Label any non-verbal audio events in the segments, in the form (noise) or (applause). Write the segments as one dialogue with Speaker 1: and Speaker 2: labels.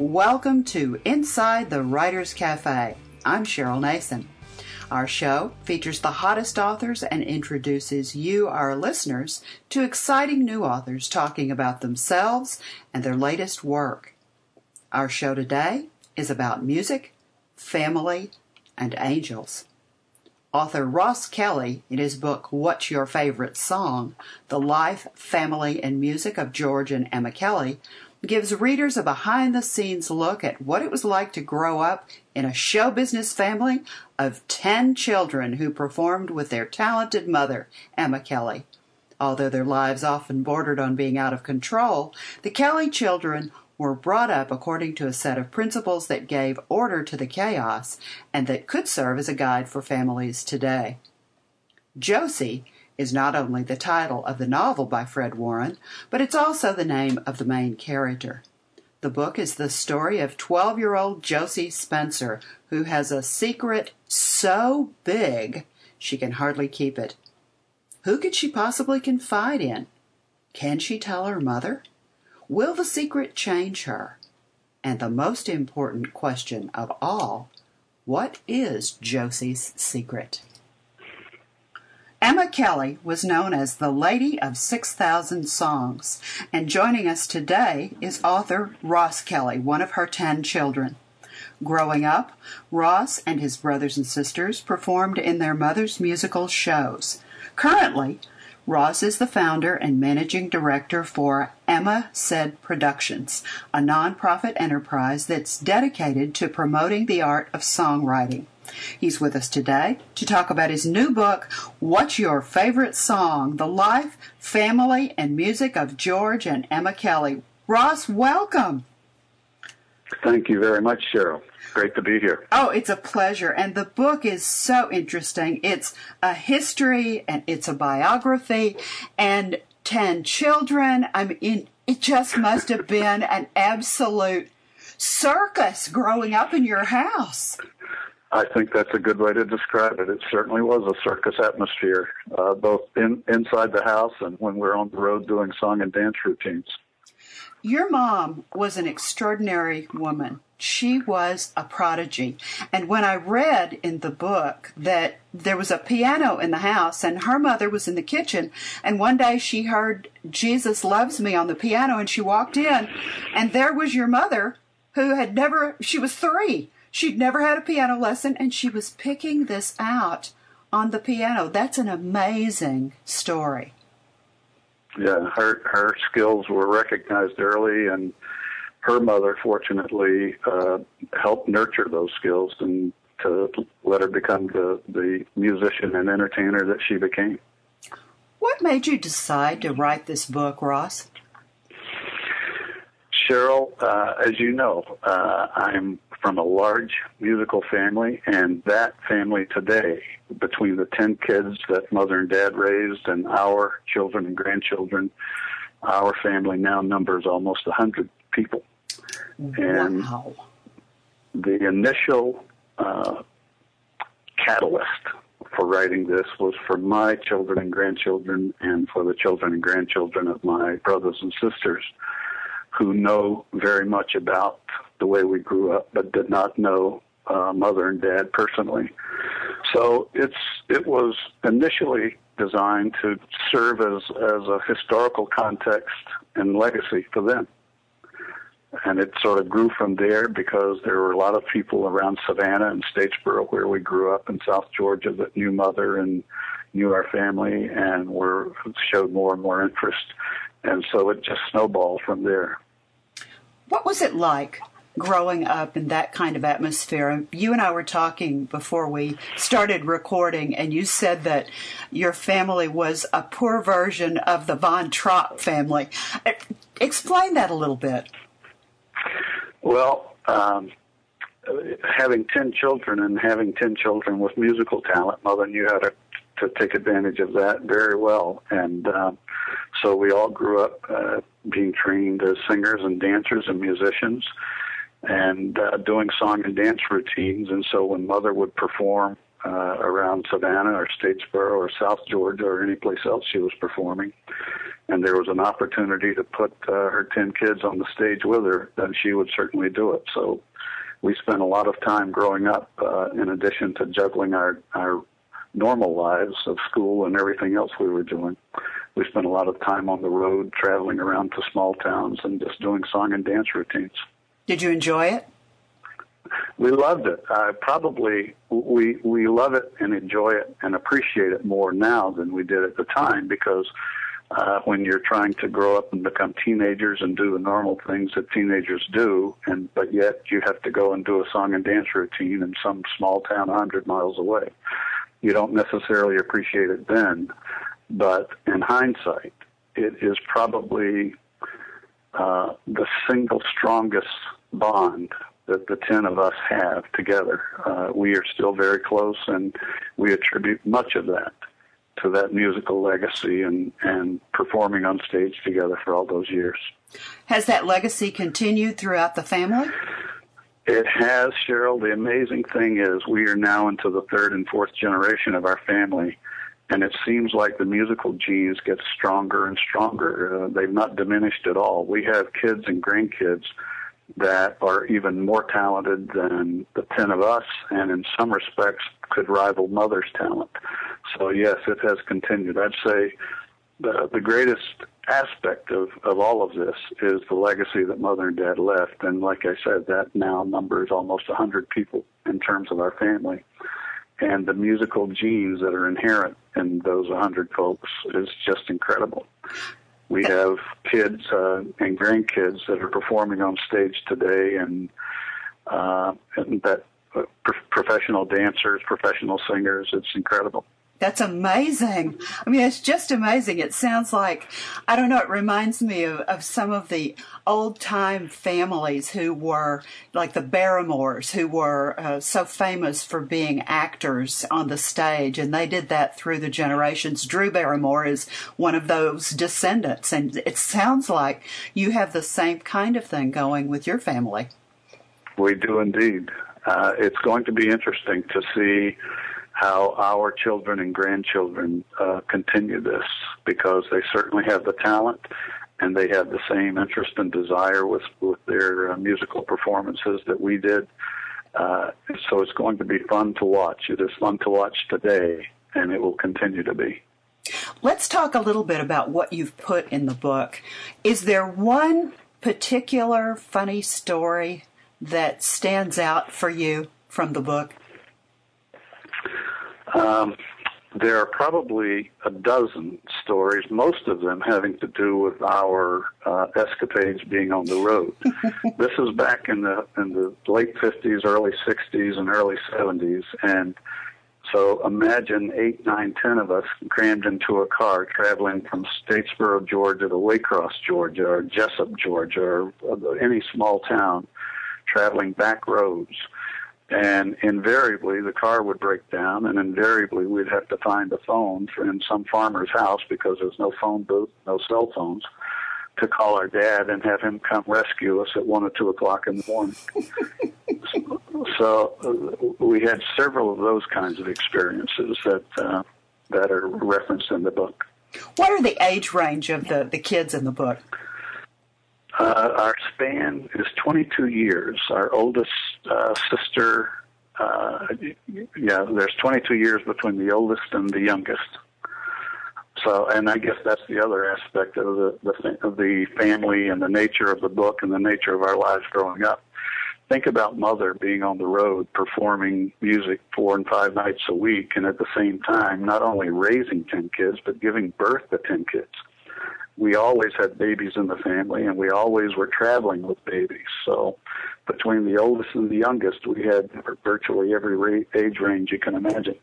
Speaker 1: Welcome to Inside the Writer's Cafe. I'm Cheryl Nason. Our show features the hottest authors and introduces you, our listeners, to exciting new authors talking about themselves and their latest work. Our show today is about music, family, and angels. Author Ross Kelly, in his book What's Your Favorite Song? The Life, Family, and Music of George and Emma Kelly, gives readers a behind the scenes look at what it was like to grow up in a show business family of 10 children who performed with their talented mother, Emma Kelly. Although their lives often bordered on being out of control, the Kelly children were brought up according to a set of principles that gave order to the chaos and that could serve as a guide for families today. Josie is not only the title of the novel by Fred Warren, but it's also the name of the main character. The book is the story of 12 year old Josie Spenser, who has a secret so big she can hardly keep it. Who could she possibly confide in? Can she tell her mother? Will the secret change her? And the most important question of all what is Josie's secret? Emma Kelly was known as the Lady of 6,000 Songs, and joining us today is author Ross Kelly, one of her 10 children. Growing up, Ross and his brothers and sisters performed in their mother's musical shows. Currently, Ross is the founder and managing director for Emma Said Productions, a nonprofit enterprise that's dedicated to promoting the art of songwriting. He's with us today to talk about his new book, What's Your Favorite Song? The Life, Family, and Music of George and Emma Kelly. Ross, welcome.
Speaker 2: Thank you very much, Cheryl. Great to be here.
Speaker 1: Oh, it's a pleasure. And the book is so interesting. It's a history and it's a biography and 10 children. I mean, it just must have been an absolute circus growing up in your house.
Speaker 2: I think that's a good way to describe it. It certainly was a circus atmosphere, uh, both in, inside the house and when we are on the road doing song and dance routines.
Speaker 1: Your mom was an extraordinary woman. She was a prodigy. And when I read in the book that there was a piano in the house and her mother was in the kitchen, and one day she heard Jesus Loves Me on the piano and she walked in, and there was your mother who had never, she was three She'd never had a piano lesson and she was picking this out on the piano. That's an amazing story.
Speaker 2: Yeah, her her skills were recognized early, and her mother, fortunately, uh, helped nurture those skills and to let her become the the musician and entertainer that she became.
Speaker 1: What made you decide to write this book, Ross?
Speaker 2: Cheryl, uh, as you know, uh, I'm from a large musical family, and that family today, between the 10 kids that mother and dad raised and our children and grandchildren, our family now numbers almost 100 people. And
Speaker 1: wow.
Speaker 2: the initial uh, catalyst for writing this was for my children and grandchildren and for the children and grandchildren of my brothers and sisters who know very much about the way we grew up, but did not know uh, mother and dad personally. So it's it was initially designed to serve as as a historical context and legacy for them. And it sort of grew from there because there were a lot of people around Savannah and Statesboro, where we grew up in South Georgia, that knew mother and knew our family and were showed more and more interest. And so it just snowballed from there.
Speaker 1: What was it like growing up in that kind of atmosphere? You and I were talking before we started recording, and you said that your family was a poor version of the Von Trapp family. Explain that a little bit.
Speaker 2: Well, um, having 10 children and having 10 children with musical talent, mother knew how to, to take advantage of that very well. And um, so we all grew up uh, being trained as singers and dancers and musicians and uh, doing song and dance routines. And so when mother would perform uh, around Savannah or Statesboro or South Georgia or any place else she was performing, and there was an opportunity to put uh, her 10 kids on the stage with her, then she would certainly do it. So we spent a lot of time growing up, uh, in addition to juggling our, our normal lives of school and everything else we were doing. We spent a lot of time on the road, traveling around to small towns and just doing song and dance routines.
Speaker 1: Did you enjoy it?
Speaker 2: We loved it. Uh, probably we we love it and enjoy it and appreciate it more now than we did at the time because uh, when you're trying to grow up and become teenagers and do the normal things that teenagers do, and but yet you have to go and do a song and dance routine in some small town a hundred miles away. You don't necessarily appreciate it then, but in hindsight, it is probably uh, the single strongest bond that the 10 of us have together. Uh, we are still very close, and we attribute much of that to that musical legacy and, and performing on stage together for all those years.
Speaker 1: Has that legacy continued throughout the family?
Speaker 2: It has, Cheryl. The amazing thing is we are now into the third and fourth generation of our family, and it seems like the musical genes get stronger and stronger. Uh, they've not diminished at all. We have kids and grandkids that are even more talented than the 10 of us, and in some respects could rival Mother's talent. So, yes, it has continued. I'd say the, the greatest aspect of, of all of this is the legacy that Mother and Dad left. And like I said, that now numbers almost 100 people in terms of our family. And the musical genes that are inherent in those 100 folks is just incredible. We have kids uh, and grandkids that are performing on stage today, and, uh, and that uh, pro- professional dancers, professional singers. It's incredible.
Speaker 1: That's amazing. I mean, it's just amazing. It sounds like, I don't know, it reminds me of, of some of the old time families who were like the Barrymores, who were uh, so famous for being actors on the stage. And they did that through the generations. Drew Barrymore is one of those descendants. And it sounds like you have the same kind of thing going with your family.
Speaker 2: We do indeed. Uh, it's going to be interesting to see how our children and grandchildren uh, continue this because they certainly have the talent and they have the same interest and desire with with their uh, musical performances that we did. Uh, so it's going to be fun to watch. It is fun to watch today, and it will continue to be.
Speaker 1: Let's talk a little bit about what you've put in the book. Is there one particular funny story that stands out for you from the book?
Speaker 2: Um, there are probably a dozen stories, most of them having to do with our uh, escapades being on the road. (laughs) this is back in the in the late 50s, early 60s, and early 70s, and so imagine eight, nine, ten of us crammed into a car traveling from Statesboro, Georgia to Waycross, Georgia, or Jesup, Georgia, or any small town, traveling back roads and invariably the car would break down and invariably we'd have to find a phone in some farmer's house because there's no phone booth no cell phones to call our dad and have him come rescue us at one or two o'clock in the morning. (laughs) So uh, we had several of those kinds of experiences that uh, that are referenced in the book.
Speaker 1: What are the age range of the the kids in the book?
Speaker 2: Uh, our span is 22 years. Our oldest uh, sister, uh, yeah, there's 22 years between the oldest and the youngest. So, and I guess that's the other aspect of the, the of the family and the nature of the book and the nature of our lives growing up. Think about mother being on the road performing music four and five nights a week, and at the same time not only raising ten kids but giving birth to ten kids we always had babies in the family and we always were traveling with babies. So between the oldest and the youngest, we had virtually every age range you can imagine.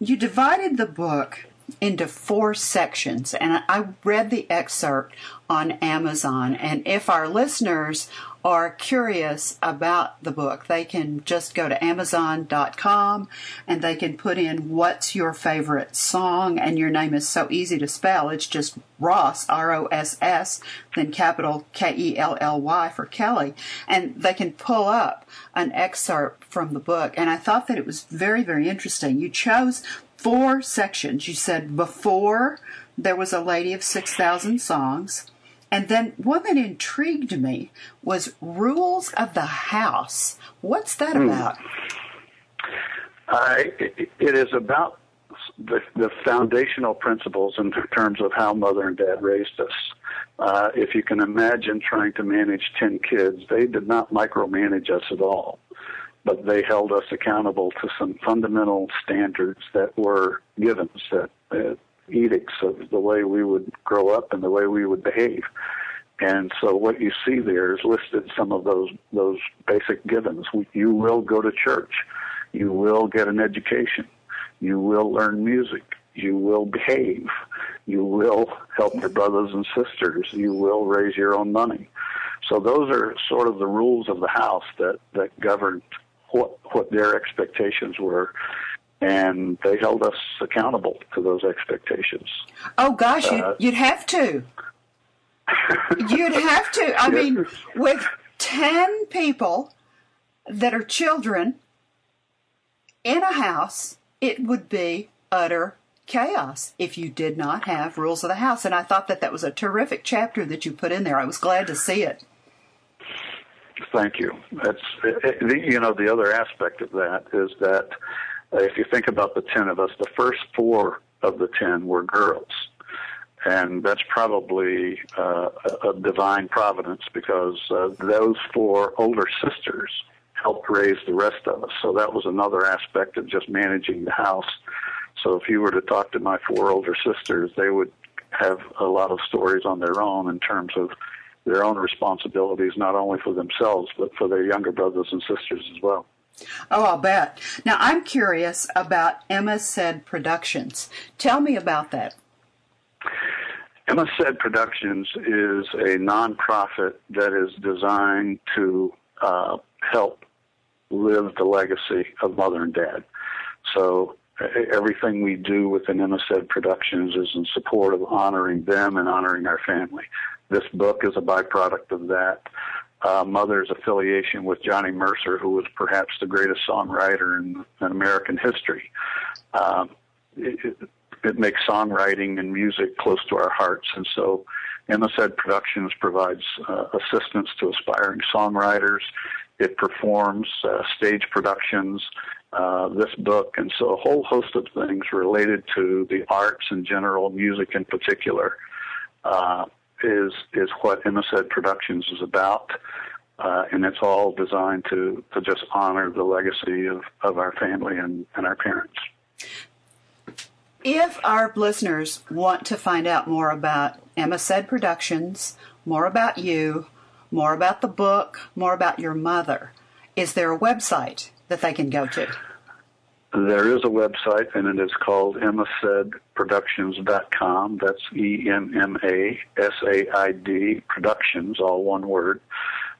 Speaker 1: You divided the book into four sections, and I read the excerpt on Amazon. And if our listeners are curious about the book, they can just go to Amazon.com and they can put in what's your favorite song, and your name is so easy to spell. It's just Ross, R O S S, then capital K E L L Y for Kelly. And they can pull up an excerpt from the book. And I thought that it was very, very interesting. You chose four sections. You said before, there was a lady of 6,000 songs. And then one that intrigued me was Rules of the House. What's that mm. about?
Speaker 2: I, it is about the, the foundational principles in terms of how mother and dad raised us. Uh, if you can imagine trying to manage 10 kids, they did not micromanage us at all, but they held us accountable to some fundamental standards that were givens, that uh, edicts of the way we would grow up and the way we would behave. And so what you see there is listed some of those those basic givens. You will go to church. You will get an education. You will learn music. You will behave. You will help your brothers and sisters. You will raise your own money. So those are sort of the rules of the house that that governed what what their expectations were and they held us accountable to those expectations.
Speaker 1: Oh gosh, uh, you'd, you'd have to. you'd have to. I (laughs) mean, with 10 people that are children in a house, it would be utter chaos if you did not have rules of the house. And I thought that that was a terrific chapter that you put in there. I was glad to see it.
Speaker 2: Thank you. That's you know the other aspect of that is that uh, if you think about the 10 of us, the first four of the 10 were girls. And that's probably uh, a, divine providence because uh, those four older sisters helped raise the rest of us. So that was another aspect of just managing the house. So if you were to talk to my four older sisters, they would have a lot of stories on their own in terms of their own responsibilities, not only for themselves, but for their younger brothers and sisters as well.
Speaker 1: Oh, I'll bet. Now, I'm curious about Emma Said Productions. Tell me about that.
Speaker 2: Emma Said Productions is a nonprofit that is designed to uh, help live the legacy of mother and dad. So everything we do within Emma Said Productions is in support of honoring them and honoring our family. This book is a byproduct of that uh, mother's affiliation with Johnny Mercer, who was perhaps the greatest songwriter in, in American history. Um, it, it, makes songwriting and music close to our hearts, and so Said Productions provides uh, assistance to aspiring songwriters. It performs uh, stage productions, uh, this book, and so a whole host of things related to the arts in general, music in particular. Is is what Emma Said Productions is about, uh, and it's all designed to to just honor the legacy of of our family and and our parents.
Speaker 1: If our listeners want to find out more about Emma Said Productions, more about you, more about the book, more about your mother, is there a website that they can go to?
Speaker 2: There is a website, and it is called emmasaidproductions.com. That's E M M A S A I D Productions, all one word.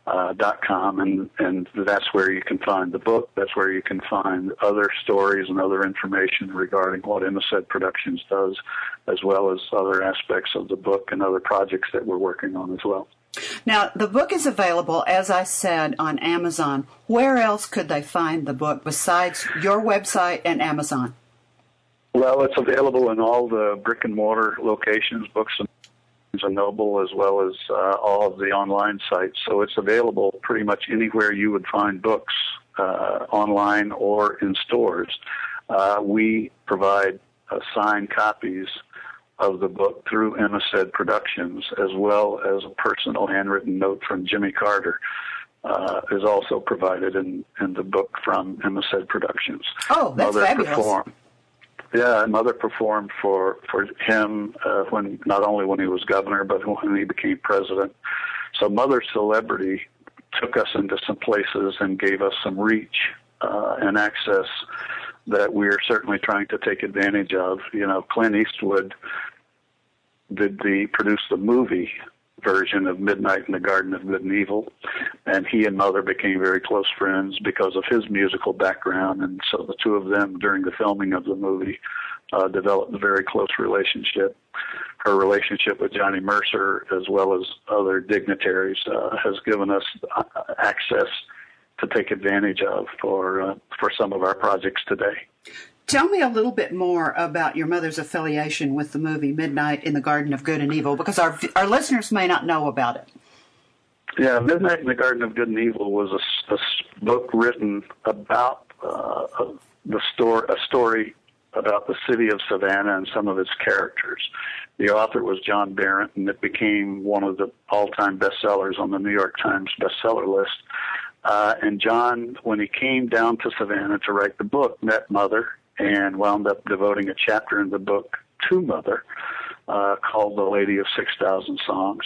Speaker 2: Uh, dot com and and that's where you can find the book. That's where you can find other stories and other information regarding what Emma Said Productions does, as well as other aspects of the book and other projects that we're working on as well.
Speaker 1: Now, the book is available, as I said, on Amazon. Where else could they find the book besides your website and Amazon?
Speaker 2: Well, it's available in all the brick and mortar locations, books and and Noble, as well as uh, all of the online sites. So it's available pretty much anywhere you would find books, uh, online or in stores. Uh, we provide uh, signed copies of the book through Emma Said Productions, as well as a personal handwritten note from Jimmy Carter. Uh, is also provided in, in the book from Emma Said Productions.
Speaker 1: Oh, that's
Speaker 2: Mother
Speaker 1: fabulous.
Speaker 2: Performed, yeah, Mother performed for for him uh, when not only when he was governor, but when he became president. So Mother celebrity took us into some places and gave us some reach uh, and access that we're certainly trying to take advantage of. You know, Clint Eastwood did the produce the movie version of Midnight in the Garden of Good and Evil, and he and Mother became very close friends because of his musical background, and so the two of them during the filming of the movie uh, developed a very close relationship. Her relationship with Johnny Mercer, as well as other dignitaries, uh, has given us uh, access to take advantage of for uh, for some of our projects today.
Speaker 1: Tell me a little bit more about your mother's affiliation with the movie Midnight in the Garden of Good and Evil, because our our listeners may not know about it.
Speaker 2: Yeah, Midnight in the Garden of Good and Evil was a, a book written about uh, the story, a story about the city of Savannah and some of its characters. The author was John Berendt, and it became one of the all-time bestsellers on the New York Times bestseller list. Uh, and John, when he came down to Savannah to write the book, met Mother and wound up devoting a chapter in the book to Mother, uh, called The Lady of Six Thousand Songs.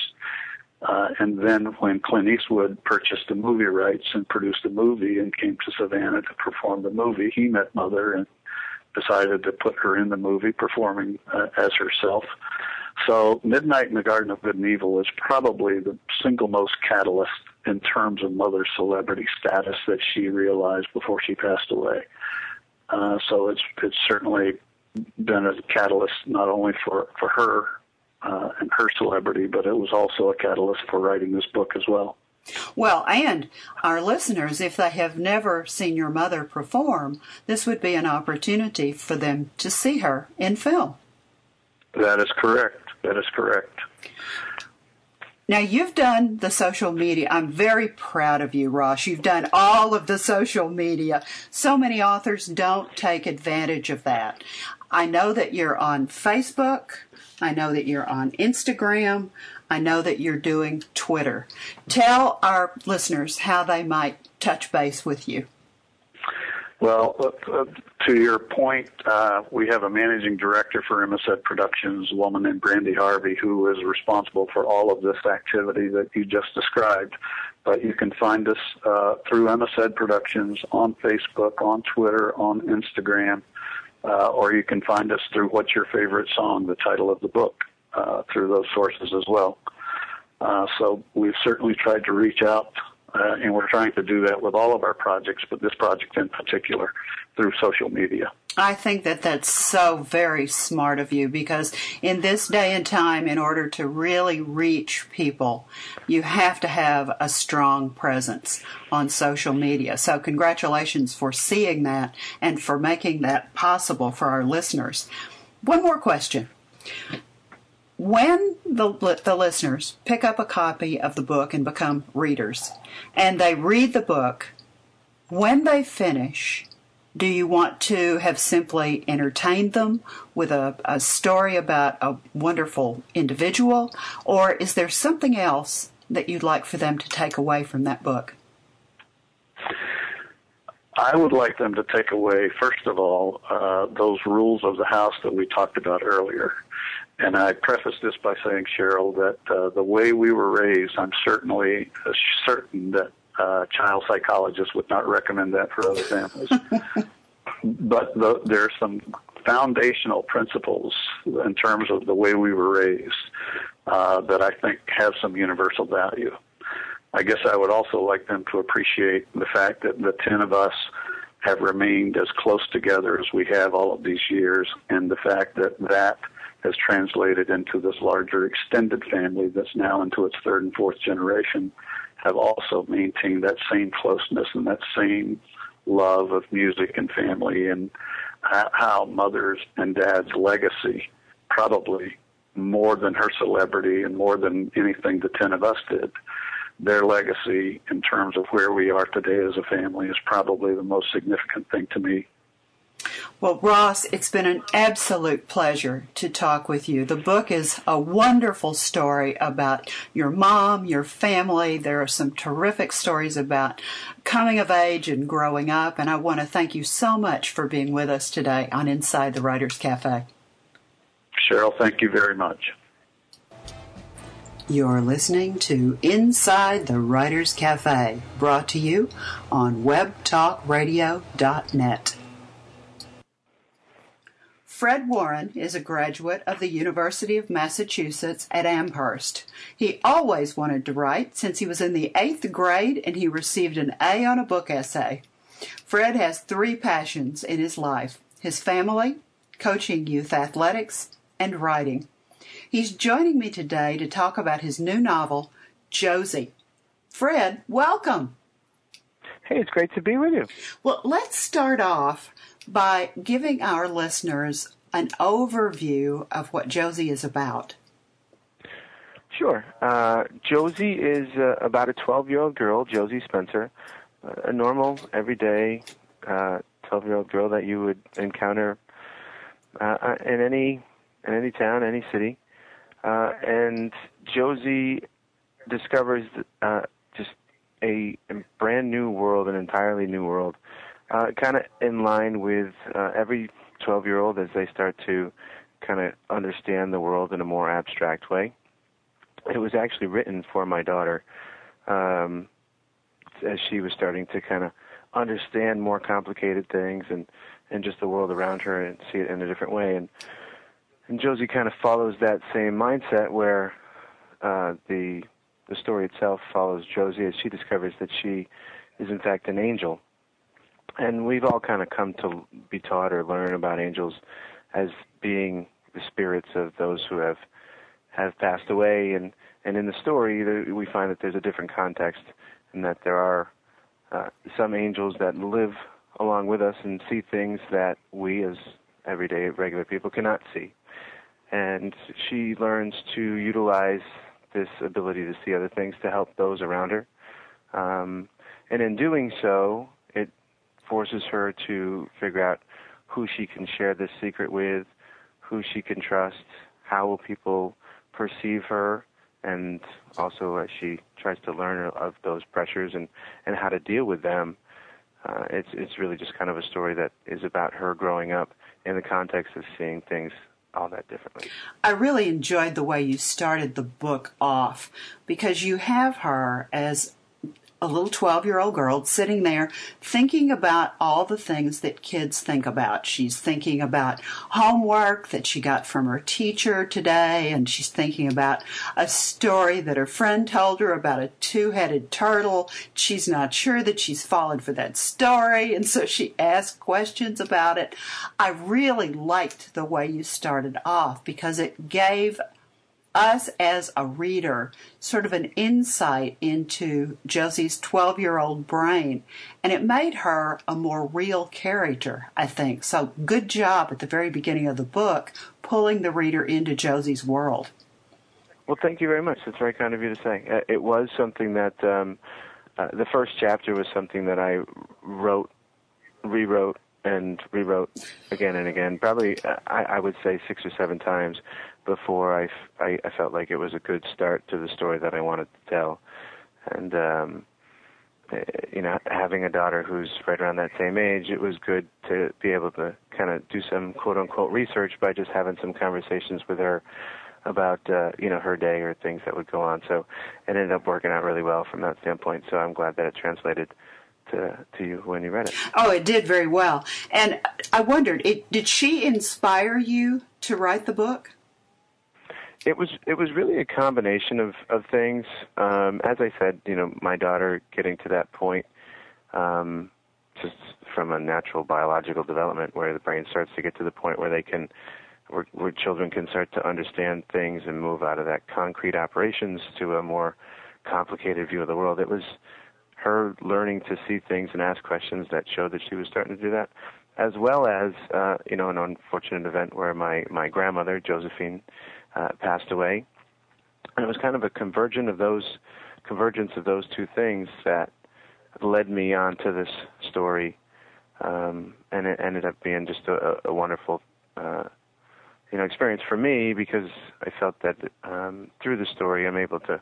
Speaker 2: Uh, and then when Clint Eastwood purchased the movie rights and produced a movie and came to Savannah to perform the movie, he met Mother and decided to put her in the movie performing uh, as herself. So Midnight in the Garden of Good and Evil is probably the single most catalyst in terms of Mother's celebrity status that she realized before she passed away. Uh, so it's it's certainly been a catalyst not only for for her uh, and her celebrity, but it was also a catalyst for writing this book as well.
Speaker 1: Well, and our listeners, if they have never seen your mother perform, this would be an opportunity for them to see her in film.
Speaker 2: That is correct. That is correct.
Speaker 1: Now, you've done the social media. I'm very proud of you, Ross. You've done all of the social media. So many authors don't take advantage of that. I know that you're on Facebook. I know that you're on Instagram. I know that you're doing Twitter. Tell our listeners how they might touch base with you.
Speaker 2: Well, uh, uh, to your point, uh, we have a managing director for Emma Said Productions, a woman named Brandy Harvey, who is responsible for all of this activity that you just described. But you can find us uh, through Emma Said Productions on Facebook, on Twitter, on Instagram, uh, or you can find us through What's Your Favorite Song, the title of the book, uh, through those sources as well. so we've certainly tried to reach out uh, and we're trying to do that with all of our projects, but this project in particular through social media.
Speaker 1: I think that that's so very smart of you because in this day and time, in order to really reach people, you have to have a strong presence on social media. So, congratulations for seeing that and for making that possible for our listeners. One more question when the, the listeners pick up a copy of the book and become readers, and they read the book, when they finish, do you want to have simply entertained them with a, a story about a wonderful individual, or is there something else that you'd like for them to take away from that book?
Speaker 2: I would like them to take away, first of all, uh, those rules of the house that we talked about earlier. And I preface this by saying, Cheryl, that uh, the way we were raised, I'm certainly uh, certain that uh, child psychologists would not recommend that for other families. (laughs) but the, there are some foundational principles in terms of the way we were raised uh, that I think have some universal value. I guess I would also like them to appreciate the fact that the 10 of us have remained as close together as we have all of these years, and the fact that that has translated into this larger extended family that's now into its third and fourth generation have also maintained that same closeness and that same love of music and family and how mother's and dad's legacy probably more than her celebrity and more than anything the 10 of us did their legacy in terms of where we are today as a family is probably the most significant thing to me
Speaker 1: well, Ross, it's been an absolute pleasure to talk with you. The book is a wonderful story about your mom, your family. There are some terrific stories about coming of age and growing up. And I want to thank you so much for being with us today on Inside the Writers Cafe.
Speaker 2: Cheryl, thank you very much.
Speaker 1: You're listening to Inside the Writers Cafe, brought to you on webtalkradio.net. Fred Warren is a graduate of the University of Massachusetts at Amherst. He always wanted to write since he was in the eighth grade and he received an A on a book essay. Fred has three passions in his life his family, coaching youth athletics, and writing. He's joining me today to talk about his new novel, Josie. Fred, welcome.
Speaker 3: Hey, it's great to be with you.
Speaker 1: Well, let's start off by giving our listeners an overview of what Josie is about.
Speaker 3: Sure. Uh, Josie is uh, about a 12 year old girl, Josie Spenser, uh, a normal, everyday 12 uh, year old girl that you would encounter uh, uh, in any in any town, any city. and Josie discovers a, brand new world, an entirely new world, uh, kind of in line with uh, every 12 year old as they start to kind of understand the world in a more abstract way. It was actually written for my daughter um, as she was starting to kind of understand more complicated things and and just the world around her and see it in a different way. And and Josie kind of follows that same mindset where uh, the the story itself follows Josie as she discovers that she is in fact an angel. And we've all kind of come to be taught or learn about angels as being the spirits of those who have have passed away, and and in the story we find that there's a different context, and that there are uh, some angels that live along with us and see things that we as everyday regular people cannot see, and she learns to utilize this ability to see other things to help those around her, um, and in doing so, it forces her to figure out who she can share this secret with, who she can trust, how will people perceive her and also as she tries to learn of those pressures and, and how to deal with them. Uh, it's it's really just kind of a story that is about her growing up in the context of seeing things all that differently.
Speaker 1: I really enjoyed the way you started the book off because you have her as a little 12 year old girl sitting there thinking about all the things that kids think about. She's thinking about homework that she got from her teacher today, and she's thinking about a story that her friend told her about a two headed turtle. She's not sure that she's fallen for that story, and so she asks questions about it. I really liked the way you started off because it gave us as a reader sort of an insight into Josie's 12 year old brain, and it made her a more real character, I think. So, good job at the very beginning of the book pulling the reader into Josie's world.
Speaker 3: Well, thank you very much. That's very kind of you to say. Uh, it was something that um, uh, the first chapter was something that I wrote, rewrote, and rewrote again and again. Probably, uh, I, I would say six or seven times before I, I, I felt like it was a good start to the story that I wanted to tell. And, um, eh, you know, having a daughter who's right around that same age, it was good to be able to kind of do some quote unquote research by just having some conversations with her about, uh, you know, her day or things that would go on. So it ended up working out really well from that standpoint. So I'm glad that it translated to, to you when you read it.
Speaker 1: Oh, it did very well. And I wondered, it, did she inspire you to write the book?
Speaker 3: It was it was really a combination of of things. Um, as I said, you know, my daughter getting to that point, um, just from a natural biological development, where the brain starts to get to the point where they can, where, where children can start to understand things and move out of that concrete operations to a more complicated view of the world. It was her learning to see things and ask questions that showed that she was starting to do that, as well as uh, you know an unfortunate event where my my grandmother Josephine uh, passed away. And it was kind of a convergence of those convergence of those two things that led me on to this story, um, and it ended up being just a, a wonderful, uh, you know, experience for me because I felt that um, through the story I'm able to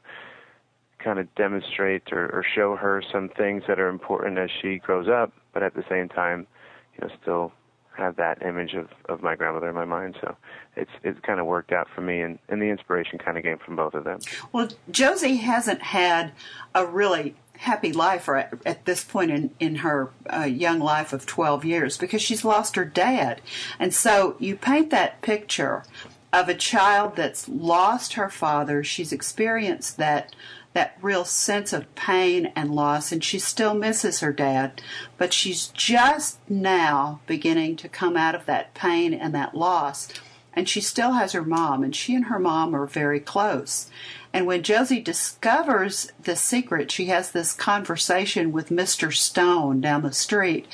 Speaker 3: kind of demonstrate or, or show her some things that are important as she grows up, but at the same time, you know, still have that image of, of my grandmother in my mind. So it's it's kind of worked out for me, and, and the inspiration kind of came from both of them.
Speaker 1: Well, Josie hasn't had a really happy life at, at this point in, in her uh, young life of 12 years because she's lost her dad. And so you paint that picture of a child that's lost her father. She's experienced that that real sense of pain and loss, and she still misses her dad, but she's just now beginning to come out of that pain and that loss. And she still has her mom, and she and her mom are very close. And when Josie discovers the secret, she has this conversation with Mr. Stone down the street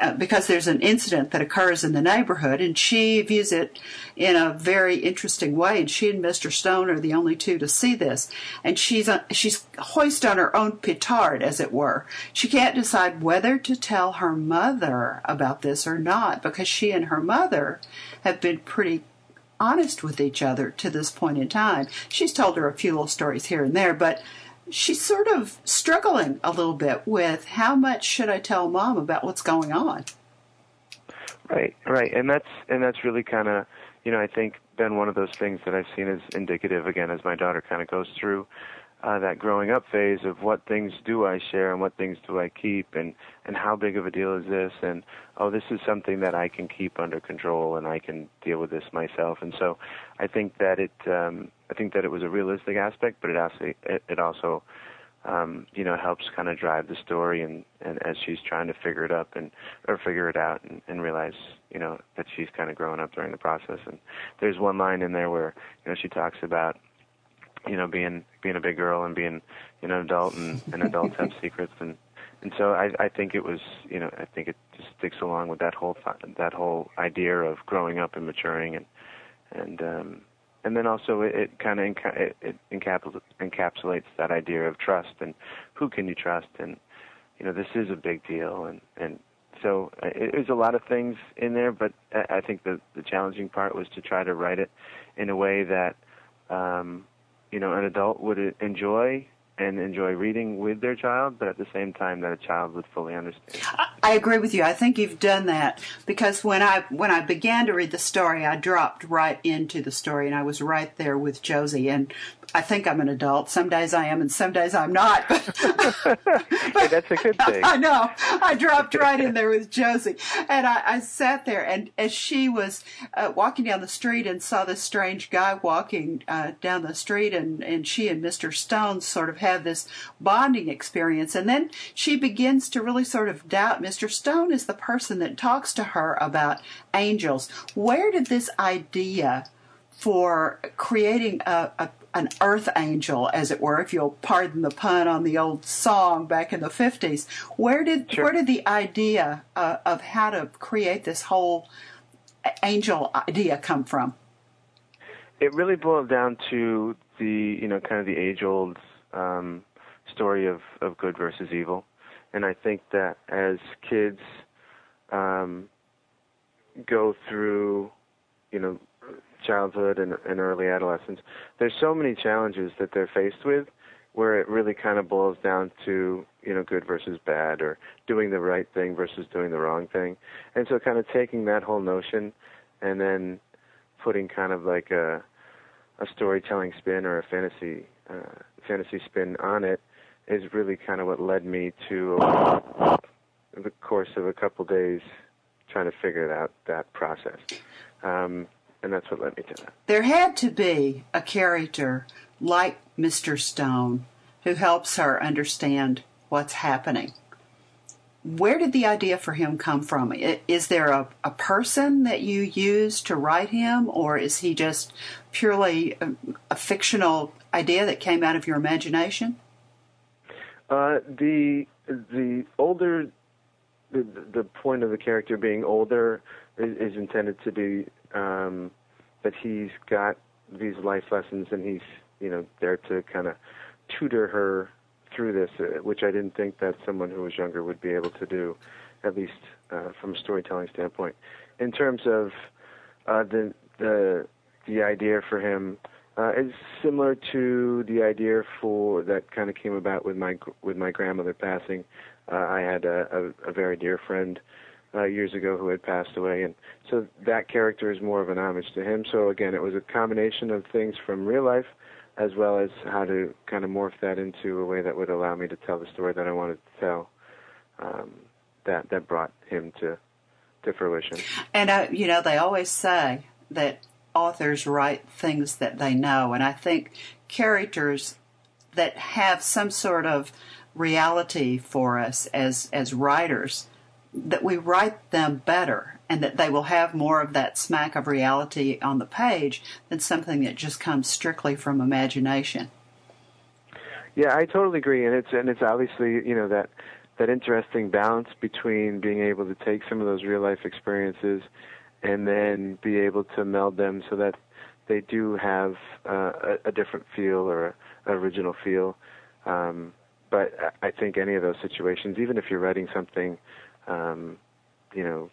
Speaker 1: uh, because there's an incident that occurs in the neighborhood, and she views it in a very interesting way. And she and Mr. Stone are the only two to see this. And she's uh, she's hoist on her own petard, as it were. She can't decide whether to tell her mother about this or not because she and her mother have been pretty honest with each other to this point in time. She's told her a few little stories here and there, but she's sort of struggling a little bit with how much should I tell mom about what's going on.
Speaker 3: Right, right, and that's and that's really kind of, you know, I think been one of those things that I've seen as indicative again as my daughter kind of goes through uh, that growing up phase of what things do I share and what things do I keep and and how big of a deal is this and oh this is something that I can keep under control and I can deal with this myself. And so I think that it um, I think that it was a realistic aspect but it also it, it also um, you know helps kind of drive the story and and as she's trying to figure it up and or figure it out and, and realize you know that she's kind of growing up during the process. And there's one line in there where you know she talks about you know, being being a big girl and being you know an adult and, and adults have (laughs) secrets and and so I I think it was you know I think it just sticks along with that whole th- that whole idea of growing up and maturing and and um and then also it, it kind of enca- it, it encapsulates, encapsulates that idea of trust and who can you trust and you know this is a big deal and and so uh, it, there's a lot of things in there but I, I think the the challenging part was to try to write it in a way that um you know an adult would enjoy and enjoy reading with their child, but at the same time that a child would fully understand.
Speaker 1: I agree with you. I think you've done that because when I when I began to read the story, I dropped right into the story and I was right there with Josie and I think I'm an adult. Some days I am, and some days I'm not. (laughs)
Speaker 3: But, hey, that's a good thing.
Speaker 1: I know. I dropped right in there with Josie, and I, I sat there. And as she was uh, walking down the street and saw this strange guy walking uh, down the street, and and she and Mr. Stone sort of have this bonding experience, and then she begins to really sort of doubt Mr. Stone is the person that talks to her about angels. Where did this idea? for creating a, a, an earth angel, as it were, if you'll pardon the pun on the old song back in the fifties. Where did
Speaker 3: sure.
Speaker 1: where did the idea uh, of how to create this whole angel idea come from?
Speaker 3: It really boiled down to the you know kind of the age old um, story of of good versus evil, and I think that as kids um, go through you know childhood and, and early adolescence, there's so many challenges that they're faced with where it really kind of boils down to, you know, good versus bad or doing the right thing versus doing the wrong thing. And so kind of taking that whole notion and then putting kind of like a a storytelling spin or a fantasy uh, fantasy spin on it is really kind of what led me to uh, the course of a couple days trying to figure out that process. Um, and that's what led me to that.
Speaker 1: There had to be a character like Mr. Stone who helps her understand what's happening. Where did the idea for him come from? Is there a, a person that you use to write him, or is he just purely a, a fictional idea that came out of your imagination?
Speaker 3: Uh, the the older the, the point of the character being older is, is intended to be um, that he's got these life lessons and he's you know there to kind of tutor her through this, uh, which I didn't think that someone who was younger would be able to do, at least uh, from a storytelling standpoint. In terms of uh, the the the idea for him uh, is similar to the idea for that kind of came about with my with my grandmother passing. Uh, I had a, a, a very dear friend uh, years ago who had passed away, and so that character is more of an homage to him. So again, it was a combination of things from real life, as well as how to kind of morph that into a way that would allow me to tell the story that I wanted to tell. Um, that that brought him to to fruition.
Speaker 1: And uh, you know, they always say that authors write things that they know, and I think characters that have some sort of reality for us as as writers that we write them better and that they will have more of that smack of reality on the page than something that just comes strictly from imagination.
Speaker 3: Yeah, I totally agree, and it's and it's obviously you know that that interesting balance between being able to take some of those real life experiences and then be able to meld them so that they do have uh, a, a different feel or a, original feel. Um, but I think any of those situations, even if you're writing something, um, you know,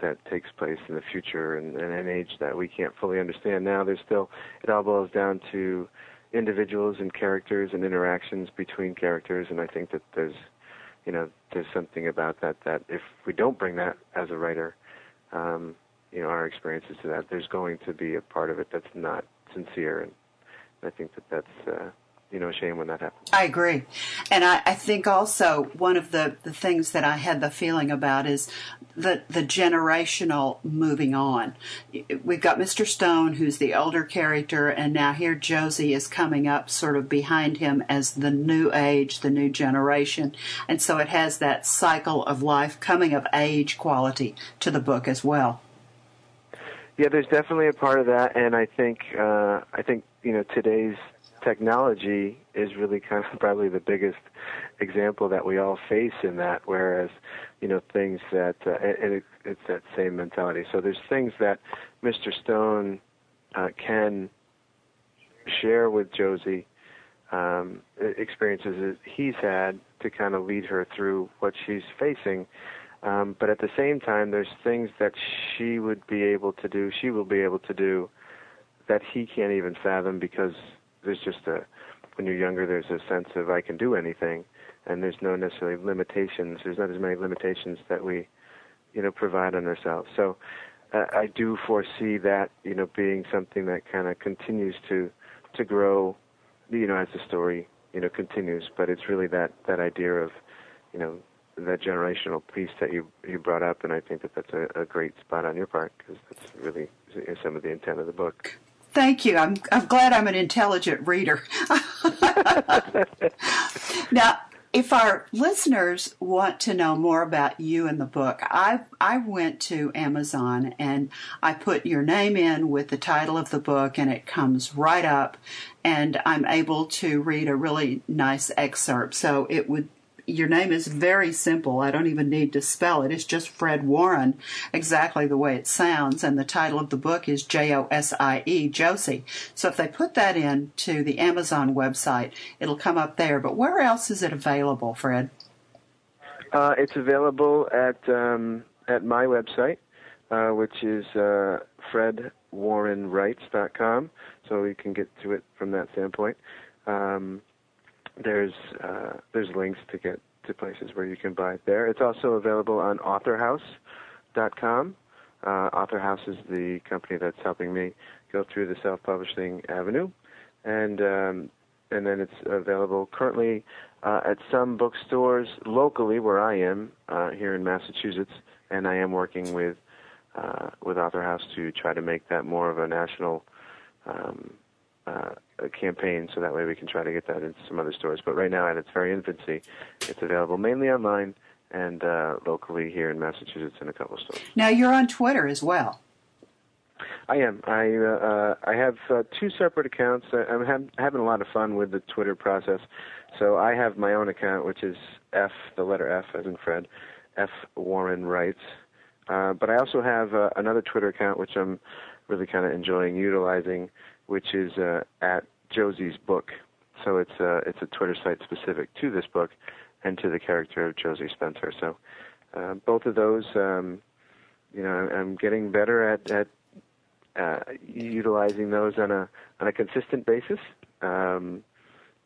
Speaker 3: that takes place in the future and, and an age that we can't fully understand now, there's still it all boils down to individuals and characters and interactions between characters, and I think that there's, you know, there's something about that that if we don't bring that as a writer, um, you know, our experiences to that, there's going to be a part of it that's not sincere, and I think that that's uh, you know, a shame when that happens.
Speaker 1: I agree. And I, I, think also one of the, the things that I had the feeling about is the, the generational moving on. We've got Mr. Stone, who's the older character, and now here Josie is coming up sort of behind him as the new age, the new generation. And so it has that cycle of life coming of age quality to the book as well.
Speaker 3: Yeah, there's definitely a part of that, and I think uh, I think you know today's technology is really kind of (laughs) probably the biggest example that we all face in that. Whereas, you know, things that uh, and it, it's that same mentality. So there's things that Mr. Stone uh, can share with Josie, um, experiences that he's had to kind of lead her through what she's facing. Um, but at the same time, there's things that she would be able to do, she will be able to do, that he can't even fathom because there's just a when you're younger there's a sense of I can do anything and there's no necessarily limitations there's not as many limitations that we you know provide on ourselves. So uh, I do foresee that you know being something that kind of continues to to grow you know as the story you know continues. But it's really that that idea of you know that generational piece that you you brought up and I think that that's a, a great spot on your part because that's really some of the intent of the book
Speaker 1: Thank you. I'm I'm glad I'm an intelligent reader. (laughs) now, if our listeners want to know more about you and the book, I I went to Amazon and I put your name in with the title of the book and it comes right up and I'm able to read a really nice excerpt. So it would your name is very simple. I don't even need to spell it. It's just Fred Warren, exactly the way it sounds. And the title of the book is J O S I E, Josie. So if they put that in to the Amazon website, it'll come up there. But where else is it available, Fred?
Speaker 3: Uh, it's available at um, at my website, uh, which is uh, fredwarrenwrites.com. So you can get to it from that standpoint. Um, there's uh, there's links to get to places where you can buy it there. It's also available on AuthorHouse.com. Uh, AuthorHouse is the company that's helping me go through the self-publishing avenue, and um, and then it's available currently uh, at some bookstores locally where I am uh, here in Massachusetts, and I am working with uh, with AuthorHouse to try to make that more of a national um, uh, campaign so that way we can try to get that into some other stores. But right now, at its very infancy, it's available mainly online and uh, locally here in Massachusetts in a couple of stores.
Speaker 1: Now you're on Twitter as well.
Speaker 3: I am. I uh, uh I have uh, two separate accounts. I'm having a lot of fun with the Twitter process. So I have my own account, which is F, the letter F as in Fred, F Warren writes. Uh, but I also have uh, another Twitter account, which I'm really kind of enjoying utilizing, which is uh, at Josie's book. So it's a uh, it's a Twitter site specific to this book and to the character of Josie Spenser. So uh, both of those, um, you know, I'm getting better at at uh, utilizing those on a on a consistent basis. Um,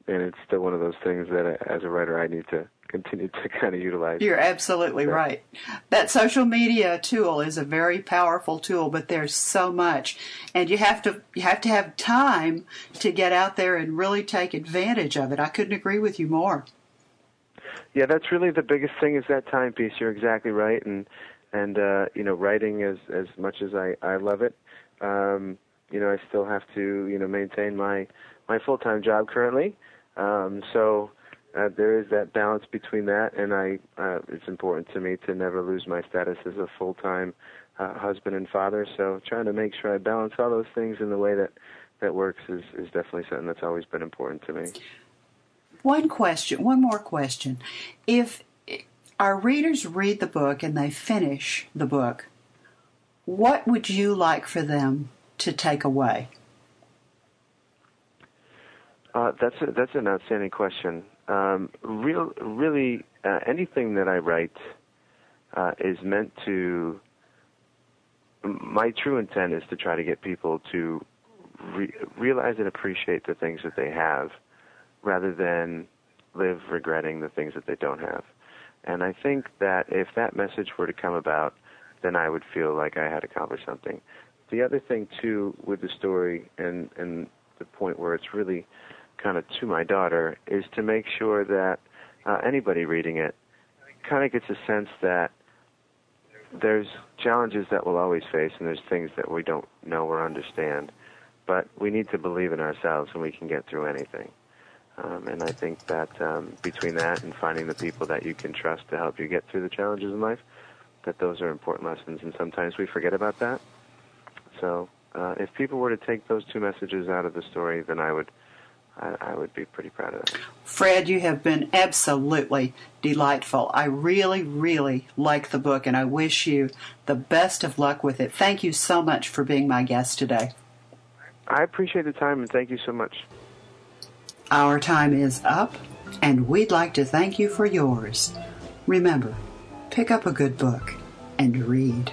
Speaker 3: and it's still one of those things that, uh, as a writer, I need to continue to (laughs) kind of utilize.
Speaker 1: You're absolutely right. That social media tool is a very powerful tool, but there's so much, and you have to you have to have time to get out there and really take advantage of it. I couldn't agree with you more.
Speaker 3: Yeah, that's really the biggest thing is that timepiece. You're exactly right, and and uh, you know, writing as as much as I I love it, um, you know, I still have to you know maintain my my full time job currently. Um, so uh, there is that balance between that, and I uh, it's important to me to never lose my status as a full time uh, husband and father. So trying to make sure I balance all those things in the way that that works is is definitely something that's always been important to me.
Speaker 1: One question, one more question. If our readers read the book and they finish the book, what would you like for them to take away?
Speaker 3: Uh, that's a, that's an outstanding question. Um, real, really, uh, anything that I write uh, is meant to. My true intent is to try to get people to re- realize and appreciate the things that they have, rather than live regretting the things that they don't have. And I think that if that message were to come about, then I would feel like I had accomplished something. The other thing too with the story and and the point where it's really kind of to my daughter is to make sure that uh, anybody reading it kind of gets a sense that there's challenges that we'll always face and there's things that we don't know or understand, but we need to believe in ourselves and we can get through anything. Um, and I think that um, between that and finding the people that you can trust to help you get through the challenges in life, that those are important lessons. And sometimes we forget about that. So uh, if people were to take those two messages out of the story, then I would I, I would be pretty proud of that.
Speaker 1: Fred, you have been absolutely delightful. I really, really like the book, and I wish you the best of luck with it. Thank you so much for being my guest today.
Speaker 3: I appreciate the time, and thank you so much.
Speaker 1: Our time is up, and we'd like to thank you for yours. Remember, pick up a good book and read.